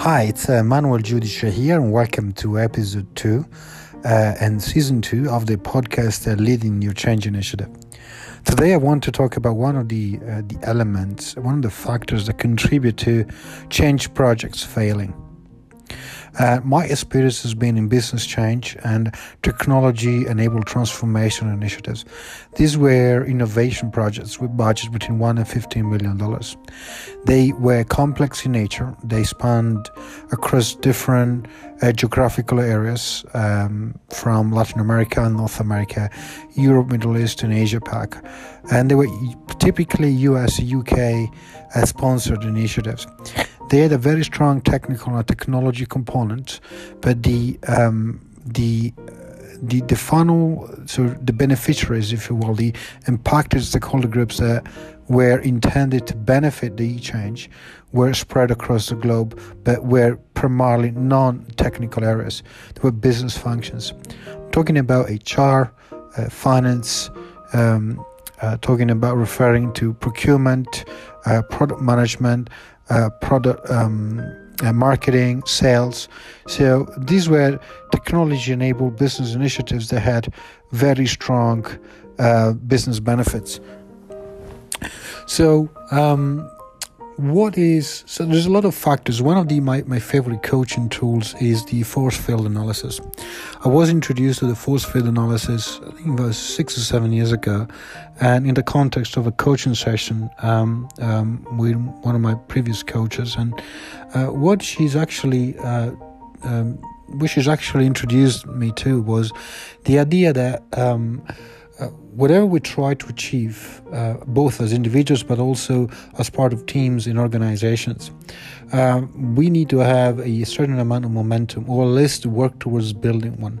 Hi, it's uh, Manuel Judicia here, and welcome to episode two uh, and season two of the podcast uh, Leading Your Change Initiative. Today, I want to talk about one of the uh, the elements, one of the factors that contribute to change projects failing. Uh, my experience has been in business change and technology enabled transformation initiatives. These were innovation projects with budgets between 1 and 15 million dollars. They were complex in nature, they spanned across different uh, geographical areas um, from Latin America and North America, Europe, Middle East, and Asia Pac. And they were typically US, UK uh, sponsored initiatives. They had a very strong technical and technology component, but the um, the the the funnel, so the beneficiaries, if you will, the impacted stakeholder groups that were intended to benefit the e-change were spread across the globe, but were primarily non-technical areas. They were business functions. I'm talking about HR, uh, finance, um, uh, talking about referring to procurement, uh, product management, uh, product um, uh, marketing, sales. So these were technology enabled business initiatives that had very strong uh, business benefits. So, um, what is so there's a lot of factors. One of the my, my favorite coaching tools is the force field analysis. I was introduced to the force field analysis i think was six or seven years ago. And in the context of a coaching session um, um, with one of my previous coaches. And uh, what she's actually uh, um, which she's actually introduced me to was the idea that um, uh, whatever we try to achieve, uh, both as individuals but also as part of teams in organizations, uh, we need to have a certain amount of momentum or at least work towards building one.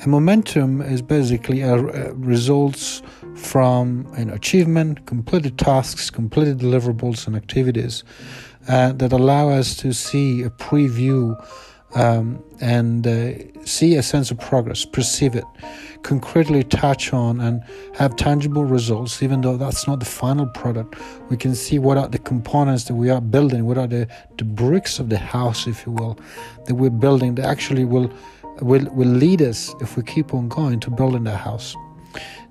And momentum is basically a, a results from an achievement, completed tasks, completed deliverables, and activities uh, that allow us to see a preview um, and uh, see a sense of progress, perceive it, concretely touch on and have tangible results, even though that's not the final product. We can see what are the components that we are building, what are the, the bricks of the house, if you will, that we're building that actually will, will, will lead us, if we keep on going, to building the house.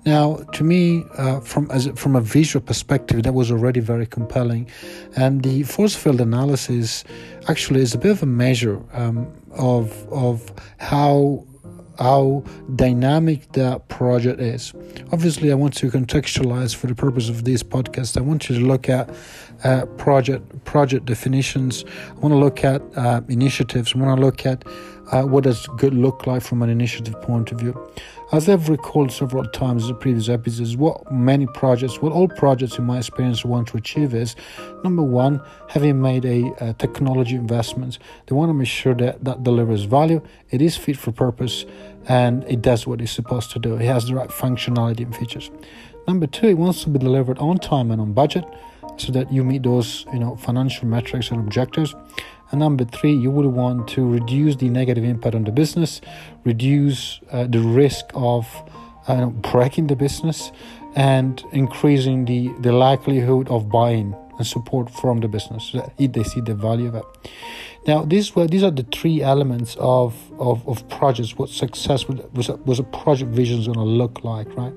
Now, to me, uh, from as from a visual perspective, that was already very compelling, and the force field analysis actually is a bit of a measure um, of of how how dynamic that project is. Obviously, I want to contextualize for the purpose of this podcast. I want you to look at uh, project project definitions. I want to look at uh, initiatives. I want to look at uh, what does good look like from an initiative point of view. As I've recalled several times in previous episodes, what many projects, what all projects in my experience want to achieve is number one, having made a, a technology investment, they want to make sure that that delivers value, it is fit for purpose, and it does what it's supposed to do. It has the right functionality and features. Number two, it wants to be delivered on time and on budget so that you meet those you know financial metrics and objectives and number three, you would want to reduce the negative impact on the business, reduce uh, the risk of uh, breaking the business, and increasing the, the likelihood of buying and support from the business so that they see the value of it. Now, these were these are the three elements of of, of projects. What success was was a, was a project vision is going to look like, right?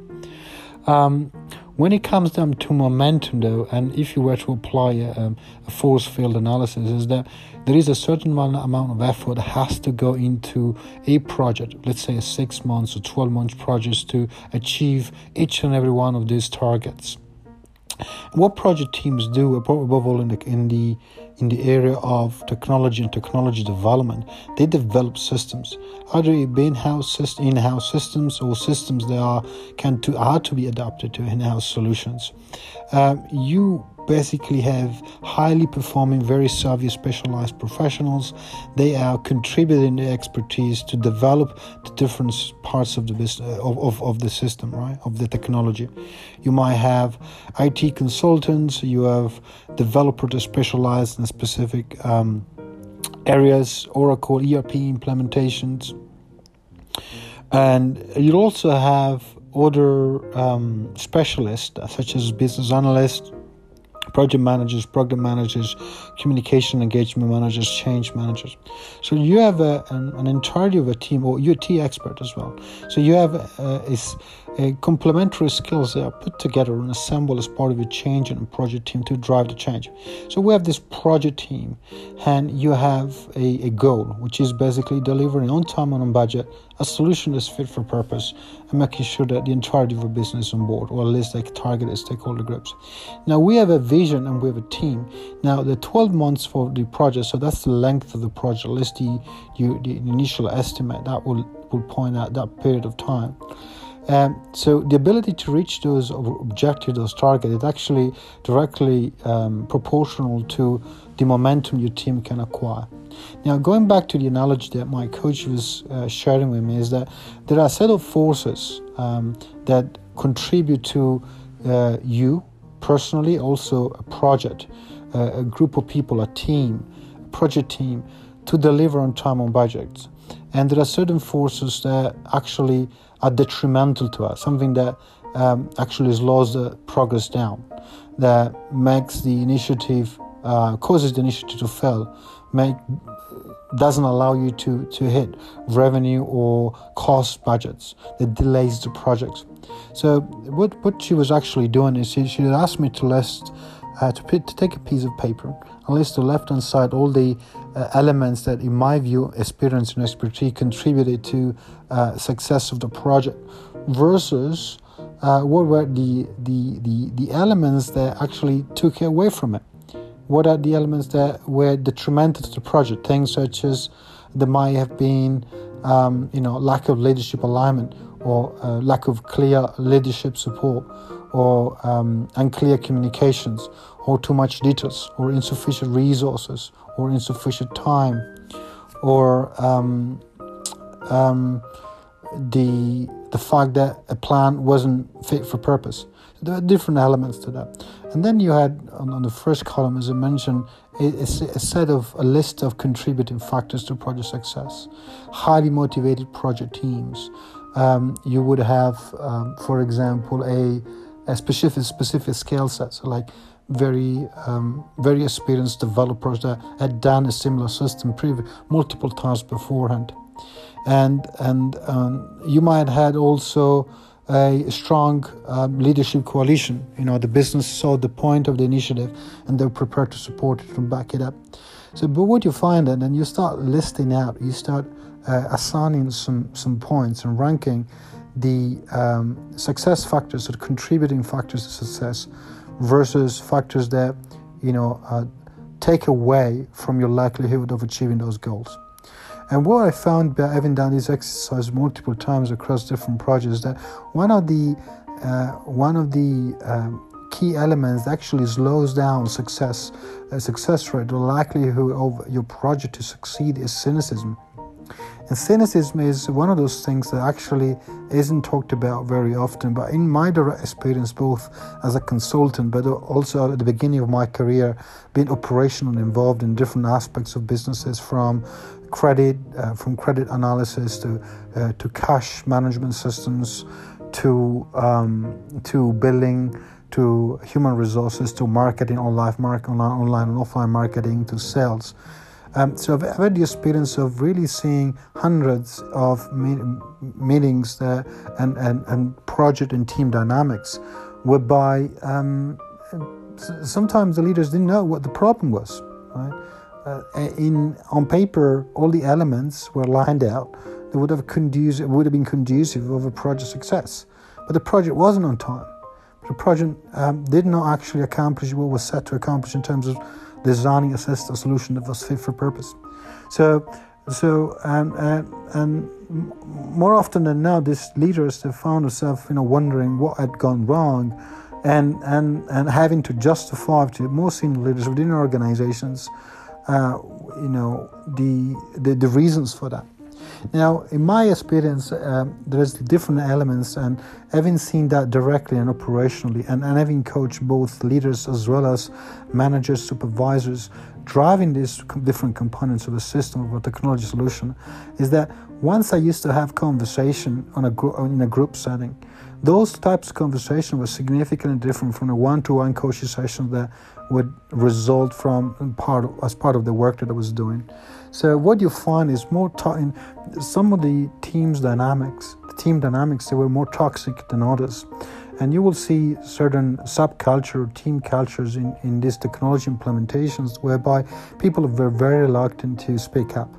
Um, when it comes down to momentum, though, and if you were to apply a, um, a force field analysis, is that there is a certain amount of effort that has to go into a project, let's say a six months or 12 months project to achieve each and every one of these targets. What project teams do, above all in the in the in the area of technology and technology development, they develop systems, either in-house in-house systems or systems that are can to are to be adapted to in-house solutions. Um, you basically have highly performing, very savvy, specialized professionals. They are contributing their expertise to develop the different parts of the business of, of, of the system, right? Of the technology. You might have IT consultants, you have developers that specialize in specific um, areas, Oracle ERP implementations. And you also have other um, specialists, such as business analysts, project managers, program managers, communication engagement managers, change managers. So you have a, an, an entirety of a team, or you're a T expert as well. So you have uh, is a complementary skills that are put together and assembled as part of a change and project team to drive the change. So we have this project team, and you have a, a goal, which is basically delivering on time and on budget a solution that's fit for purpose and making sure that the entirety of a business is on board, or at least like targeted stakeholder groups. Now we have a vision and we have a team. Now the 12 months for the project, so that's the length of the project, at least the, you, the initial estimate that will will point out that period of time. Um, so the ability to reach those objectives, those targets, is actually directly um, proportional to the momentum your team can acquire. Now, going back to the analogy that my coach was uh, sharing with me, is that there are a set of forces um, that contribute to uh, you personally, also a project, uh, a group of people, a team, a project team, to deliver on time on budgets. And there are certain forces that actually are detrimental to us, something that um, actually slows the progress down, that makes the initiative, uh, causes the initiative to fail, make, doesn't allow you to, to hit revenue or cost budgets, that delays the projects. So what, what she was actually doing is she, she asked me to list, uh, to, to take a piece of paper list the left hand side all the uh, elements that, in my view, experience and expertise contributed to uh, success of the project versus uh, what were the, the, the, the elements that actually took away from it. What are the elements that were detrimental to the project? Things such as there might have been, um, you know, lack of leadership alignment or uh, lack of clear leadership support or um, unclear communications or too much details or insufficient resources or insufficient time or um, um, the the fact that a plan wasn't fit for purpose. There are different elements to that. And then you had on, on the first column, as I mentioned, a, a, set of a list of contributing factors to project success. Highly motivated project teams. Um, you would have, um, for example, a, a specific specific skill set, so like very um, very experienced developers that had done a similar system previous multiple times beforehand, and and um, you might had also a strong um, leadership coalition. You know, the business saw the point of the initiative and they're prepared to support it and back it up. So, but what you find, and then you start listing out, you start uh, assigning some some points and ranking the um, success factors or contributing factors to success versus factors that you know uh, take away from your likelihood of achieving those goals. And what I found by having done this exercise multiple times across different projects that one of the uh, one of the um, key elements that actually slows down success, uh, success rate, the likelihood of your project to succeed is cynicism. And cynicism is one of those things that actually isn't talked about very often. But in my direct experience, both as a consultant, but also at the beginning of my career, being operational involved in different aspects of businesses from credit, uh, from credit analysis to uh, to cash management systems, to um, to billing, to human resources, to marketing, online, market, online, online and offline marketing, to sales. Um, so I've, had the experience of really seeing hundreds of meetings and, and, and project and team dynamics whereby um, sometimes the leaders didn't know what the problem was. Right? Uh, in on paper, all the elements were lined out that would have conducive would have been conducive of a project success, but the project wasn't on time. The project um, did not actually accomplish what was set to accomplish in terms of designing a solution that was fit for purpose. So, so and and, and more often than now, these leaders have found themselves, you know, wondering what had gone wrong, and and and having to justify to most senior leaders within organizations, uh, you know, the, the the reasons for that. Now, in my experience, um, there's different elements, and having seen that directly and operationally, and, and having coached both leaders as well as managers, supervisors, driving these different components of a system of a technology solution, is that once I used to have conversation on a gr- in a group setting, those types of conversation were significantly different from the one-to-one coaching sessions that would result from part as part of the work that I was doing. So what you find is more in some of the team's dynamics, the team dynamics, they were more toxic than others. And you will see certain subculture, team cultures in, in these technology implementations whereby people were very reluctant to speak up,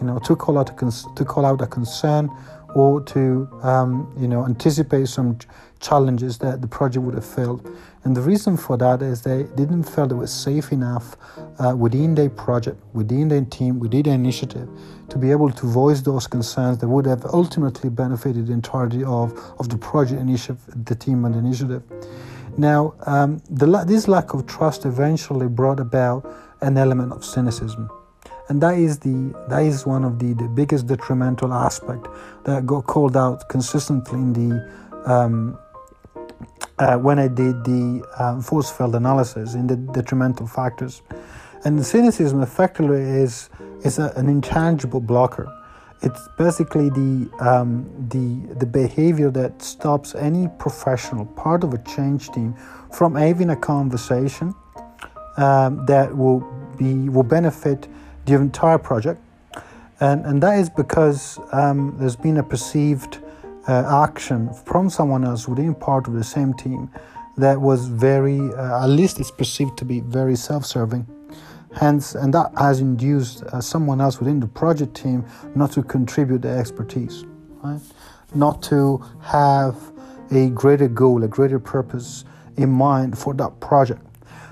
you know, to call out a, cons- to call out a concern or to, um, you know, anticipate some challenges that the project would have failed. And the reason for that is they didn't feel it was safe enough uh, within their project, within their team, within their initiative to be able to voice those concerns that would have ultimately benefited the entirety of, of the project initiative, the team and the initiative. Now, um, the, this lack of trust eventually brought about an element of cynicism. And that is the that is one of the, the biggest detrimental aspect that got called out consistently in the um, uh, when I did the um, force field analysis in the detrimental factors. And cynicism effectively is, is a, an intangible blocker. It's basically the, um, the, the behavior that stops any professional, part of a change team, from having a conversation um, that will, be, will benefit the entire project. And, and that is because um, there's been a perceived uh, action from someone else within part of the same team that was very, uh, at least it's perceived to be very self serving. Hence, and that has induced uh, someone else within the project team not to contribute their expertise, right? Not to have a greater goal, a greater purpose in mind for that project.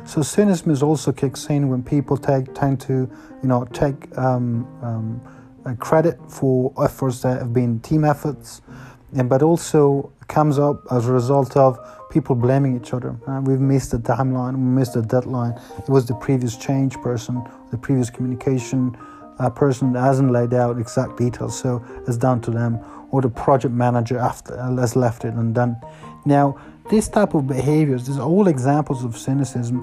So cynicism is also kicks in when people take, tend to, you know, take um, um, credit for efforts that have been team efforts, and but also comes up as a result of people blaming each other. Uh, we've missed the timeline, we missed the deadline. It was the previous change person, the previous communication uh, person hasn't laid out exact details, so it's down to them, or the project manager after uh, has left it undone. Now, this type of behaviors, these are all examples of cynicism,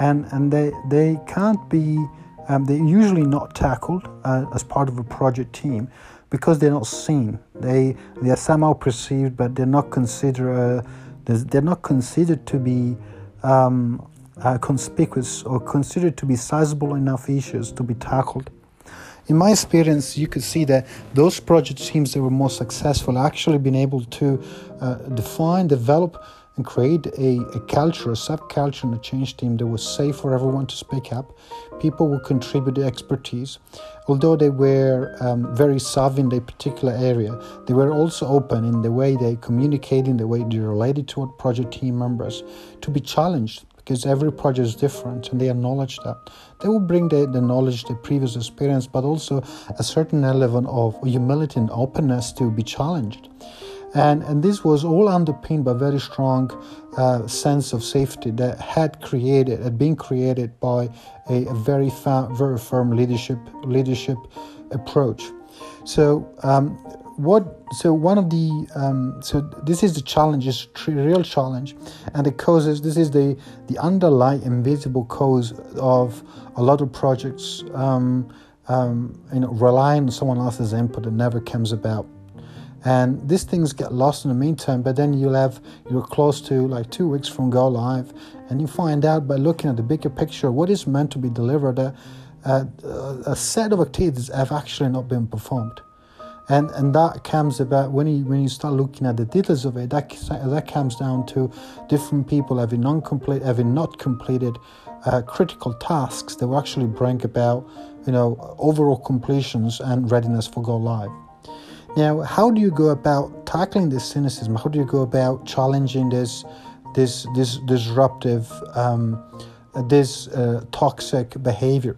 and and they they can't be. Um, they're usually not tackled uh, as part of a project team because they're not seen. They they are somehow perceived, but they're not considered. Uh, they're not considered to be um, uh, conspicuous or considered to be sizable enough issues to be tackled. In my experience, you could see that those project teams that were more successful actually been able to uh, define, develop, and create a, a culture, a subculture, and a change team that was safe for everyone to speak up. People would contribute expertise. Although they were um, very savvy in their particular area, they were also open in the way they communicated, in the way they related to project team members, to be challenged because every project is different and they acknowledge that. They will bring the, the knowledge, the previous experience, but also a certain element of humility and openness to be challenged. And, and this was all underpinned by very strong uh, sense of safety that had created, had been created by a, a very, fa- very firm leadership leadership approach. So um, what? So one of the um, so this is the challenge, is a real challenge, and the causes. This is the the underlying invisible cause of a lot of projects. Um, um, you know, relying on someone else's input that never comes about and these things get lost in the meantime but then you'll have you're close to like two weeks from go live and you find out by looking at the bigger picture what is meant to be delivered uh, uh, a set of activities have actually not been performed. And and that comes about when you when you start looking at the details of it that that comes down to different people having non-complete having not completed uh, critical tasks that will actually bring about you know overall completions and readiness for go live now, how do you go about tackling this cynicism? How do you go about challenging this, this, this disruptive, um, this uh, toxic behavior?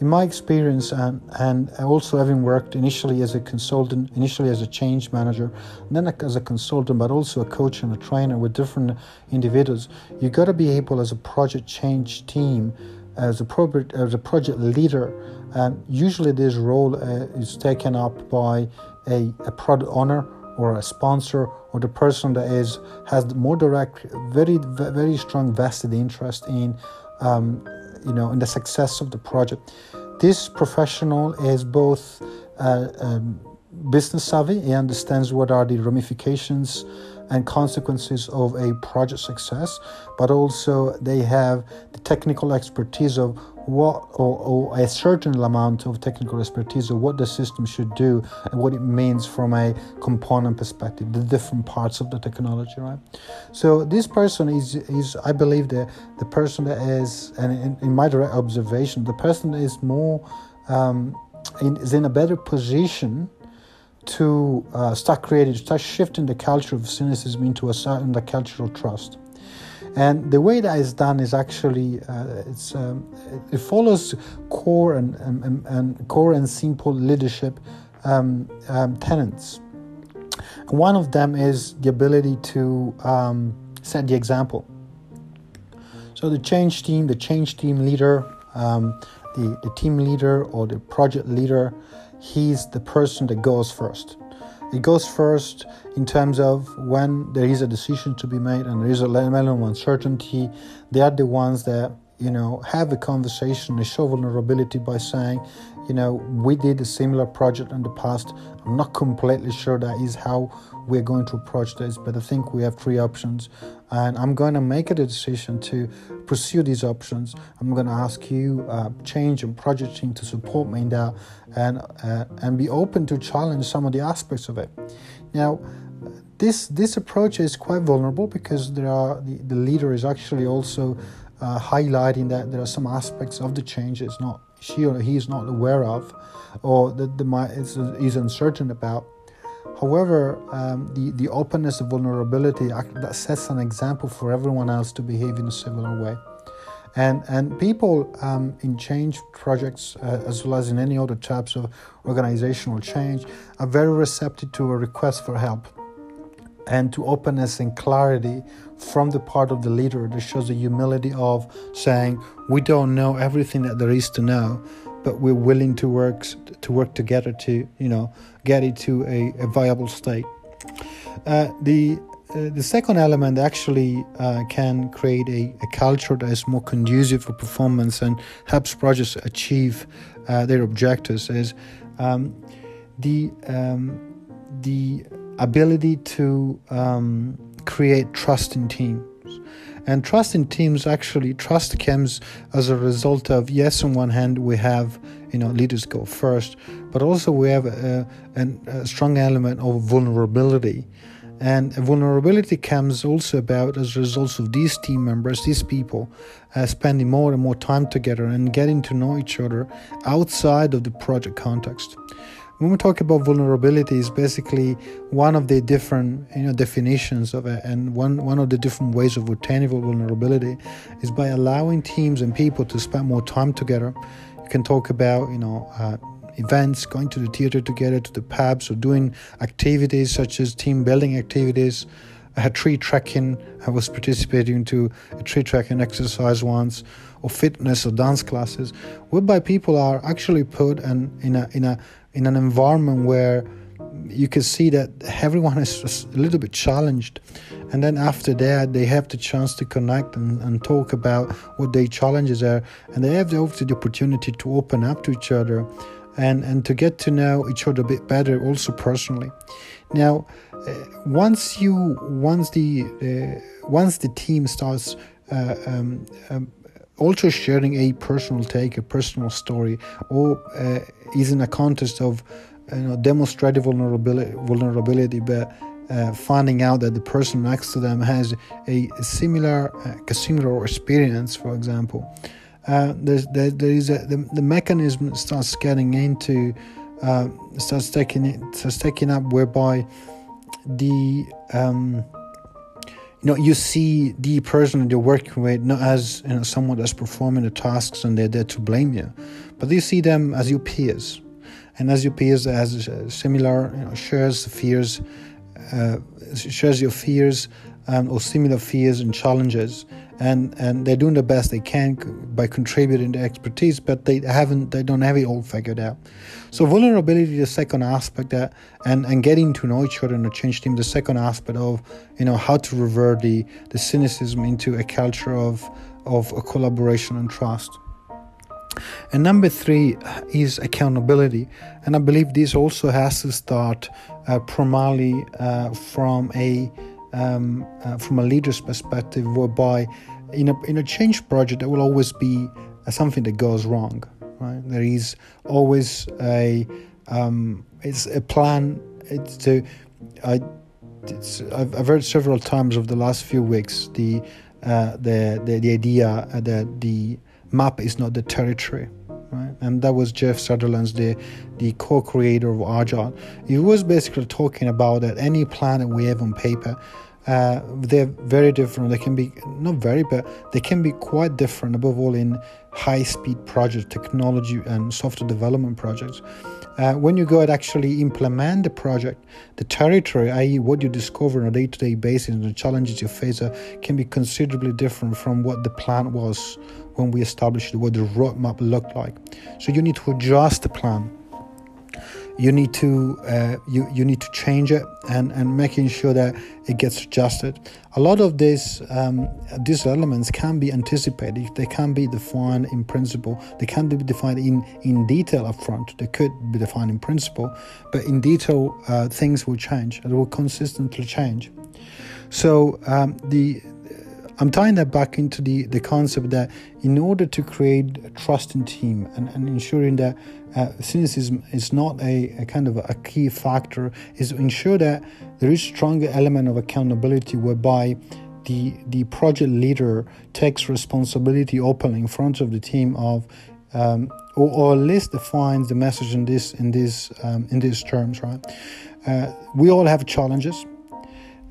In my experience, and, and also having worked initially as a consultant, initially as a change manager, then as a consultant, but also a coach and a trainer with different individuals, you got to be able, as a project change team, as a project as a project leader, and usually this role uh, is taken up by a, a product owner or a sponsor or the person that is has more direct, very very strong vested interest in um, you know in the success of the project. This professional is both uh, um, business savvy. He understands what are the ramifications and consequences of a project success, but also they have the technical expertise of what or, or, a certain amount of technical expertise of what the system should do and what it means from a component perspective the different parts of the technology right so this person is is i believe the the person that is and in, in my direct observation the person is more um, in, is in a better position to uh, start creating, start shifting the culture of cynicism into a certain the cultural trust. And the way that is done is actually uh, it's um, it follows core and, and, and, core and simple leadership um, um, tenets. one of them is the ability to um, set the example. So the change team, the change team leader, um, the, the team leader or the project leader, he's the person that goes first. It goes first in terms of when there is a decision to be made and there is a level of uncertainty. They are the ones that you know have a conversation, they show vulnerability by saying, you know, we did a similar project in the past. I'm not completely sure that is how we're going to approach this, but I think we have three options, and I'm going to make a decision to pursue these options. I'm going to ask you, uh, change and project team, to support me in that, and uh, and be open to challenge some of the aspects of it. Now. This, this approach is quite vulnerable because there are the, the leader is actually also uh, highlighting that there are some aspects of the change it's not she or he is not aware of or that the is, is uncertain about However, um, the, the openness and vulnerability that sets an example for everyone else to behave in a similar way. And, and people um, in change projects, uh, as well as in any other types of organizational change, are very receptive to a request for help and to openness and clarity from the part of the leader that shows the humility of saying, We don't know everything that there is to know, but we're willing to work to work together to you know get it to a, a viable state. Uh, the uh, the second element actually uh, can create a, a, culture that is more conducive for performance and helps projects achieve uh, their objectives is um, the um, the ability to um, create trust in teams. And trust in teams actually trust comes as a result of yes, on one hand we have you know leaders go first, but also we have a, a, a strong element of vulnerability. And vulnerability comes also about as a result of these team members, these people, uh, spending more and more time together and getting to know each other outside of the project context when we talk about vulnerability is basically one of the different you know definitions of it and one one of the different ways of attaining vulnerability is by allowing teams and people to spend more time together you can talk about you know uh, events going to the theater together to the pubs or doing activities such as team building activities tree trekking. I was participating to a tree trekking exercise once, or fitness or dance classes, whereby people are actually put and in a in a in an environment where you can see that everyone is a little bit challenged. And then after that they have the chance to connect and, and talk about what their challenges are. And they have the, the opportunity to open up to each other and, and to get to know each other a bit better also personally. Now uh, once you once the uh, once the team starts uh, um, um, also sharing a personal take, a personal story, or uh, is in a context of you know, demonstrative vulnerability, vulnerability but uh, finding out that the person next to them has a similar, uh, a similar experience, for example. Uh, there's, there, there is a, the, the mechanism starts getting into, uh, starts taking it, starts taking up whereby the um, you know you see the person you're working with not as you know someone that's performing the tasks and they're there to blame you but you see them as your peers. And as your peers as similar you know, shares fears uh, shares your fears um, or similar fears and challenges and and they're doing the best they can by contributing their expertise but they haven't they don't have it all figured out so vulnerability the second aspect that and and getting to know each other in a change team the second aspect of you know how to revert the the cynicism into a culture of of a collaboration and trust and number three is accountability. And I believe this also has to start uh, primarily uh, from a um, uh, from a leader's perspective, whereby in a in a change project there will always be something that goes wrong. Right? There is always a um, it's a plan. It's to I. It's, I've, I've heard several times over the last few weeks the uh, the, the the idea that the map is not the territory right? And that was Jeff Sutherland's the the co-creator of Agile. He was basically talking about that any plan that we have on paper, uh, they're very different. They can be not very, but they can be quite different. Above all, in high-speed project technology and software development projects. Uh, when you go and actually implement the project, the territory, i.e., what you discover on a day to day basis and the challenges you face, uh, can be considerably different from what the plan was when we established what the roadmap looked like. So you need to adjust the plan. You need to uh, you you need to change it and, and making sure that it gets adjusted. A lot of these um, these elements can be anticipated. They can be defined in principle. They can be defined in in detail upfront. They could be defined in principle, but in detail, uh, things will change. It will consistently change. So um, the I'm tying that back into the, the concept that in order to create a trusting team and, and ensuring that uh, cynicism is not a, a kind of a key factor, is to ensure that there is a stronger element of accountability whereby the the project leader takes responsibility openly in front of the team of um, or, or, at least defines the message in this in this um, in these terms right? Uh, we all have challenges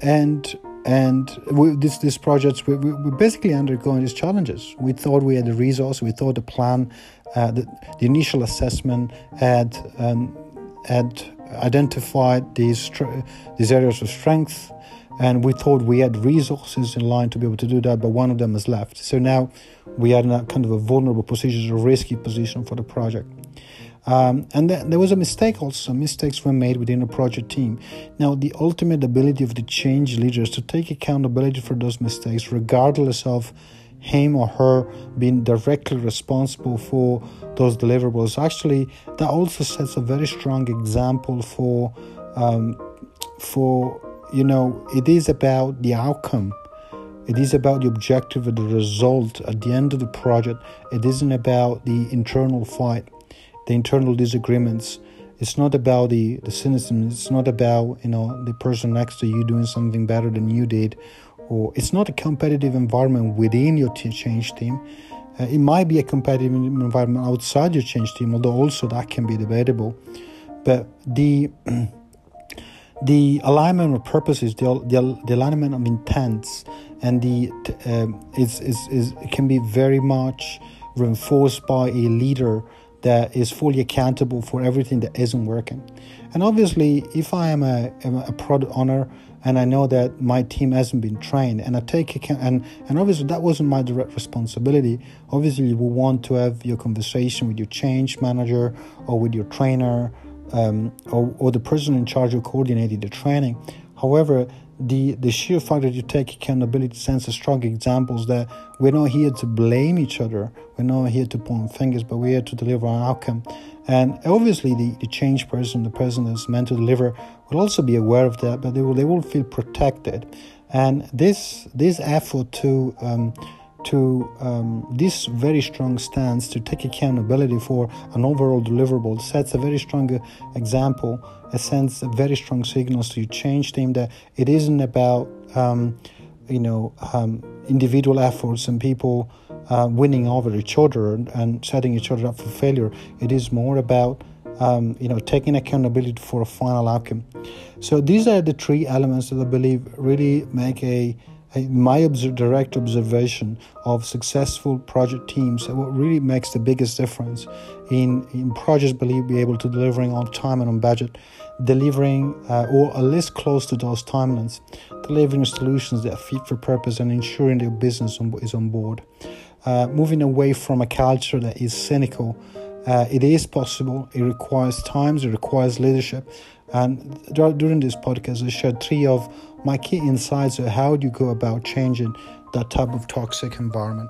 and and we, this this projects we, we, we're basically undergoing these challenges. We thought we had the resource, we thought the plan, uh, the, the initial assessment had um, had identified these these areas of strength, and we thought we had resources in line to be able to do that. But one of them has left, so now we are in a kind of a vulnerable position, a risky position for the project. Um, and th- there was a mistake also. Mistakes were made within a project team. Now, the ultimate ability of the change leaders to take accountability for those mistakes, regardless of him or her being directly responsible for those deliverables, actually, that also sets a very strong example for, um, for you know, it is about the outcome. It is about the objective the result at the end of the project. It isn't about the internal fight the internal disagreements. It's not about the, the cynicism. It's not about you know the person next to you doing something better than you did, or it's not a competitive environment within your t- change team. Uh, it might be a competitive environment outside your change team, although also that can be debatable. But the the alignment of purposes, the, the, the alignment of intents, and the um, is, is, is can be very much reinforced by a leader that is fully accountable for everything that isn't working. And obviously, if I am a, a product owner and I know that my team hasn't been trained and I take account, and, and obviously that wasn't my direct responsibility, obviously you will want to have your conversation with your change manager or with your trainer um, or, or the person in charge of coordinating the training. However, the the sheer fact that you take accountability sends a strong examples that we're not here to blame each other. We're not here to point fingers but we're here to deliver an outcome. And obviously the, the change person the person that's meant to deliver will also be aware of that but they will they will feel protected. And this this effort to um, to um, this very strong stance to take accountability for an overall deliverable. Sets a very strong example it sends a very strong signals to your change team that it isn't about um, you know um, individual efforts and people uh, winning over each other and, setting each other up for failure. It is more about um, you know taking accountability for a final outcome. So these are the three elements that i believe really make a my direct observation of successful project teams what really makes the biggest difference in, in projects believe be able to delivering on time and on budget delivering uh, or at least close to those timelines delivering solutions that are fit for purpose and ensuring their business on, is on board. Uh, moving away from a culture that is cynical uh, it is possible. It requires times. It requires leadership. And during this podcast, I shared three of my key insights of how you go about changing that type of toxic environment.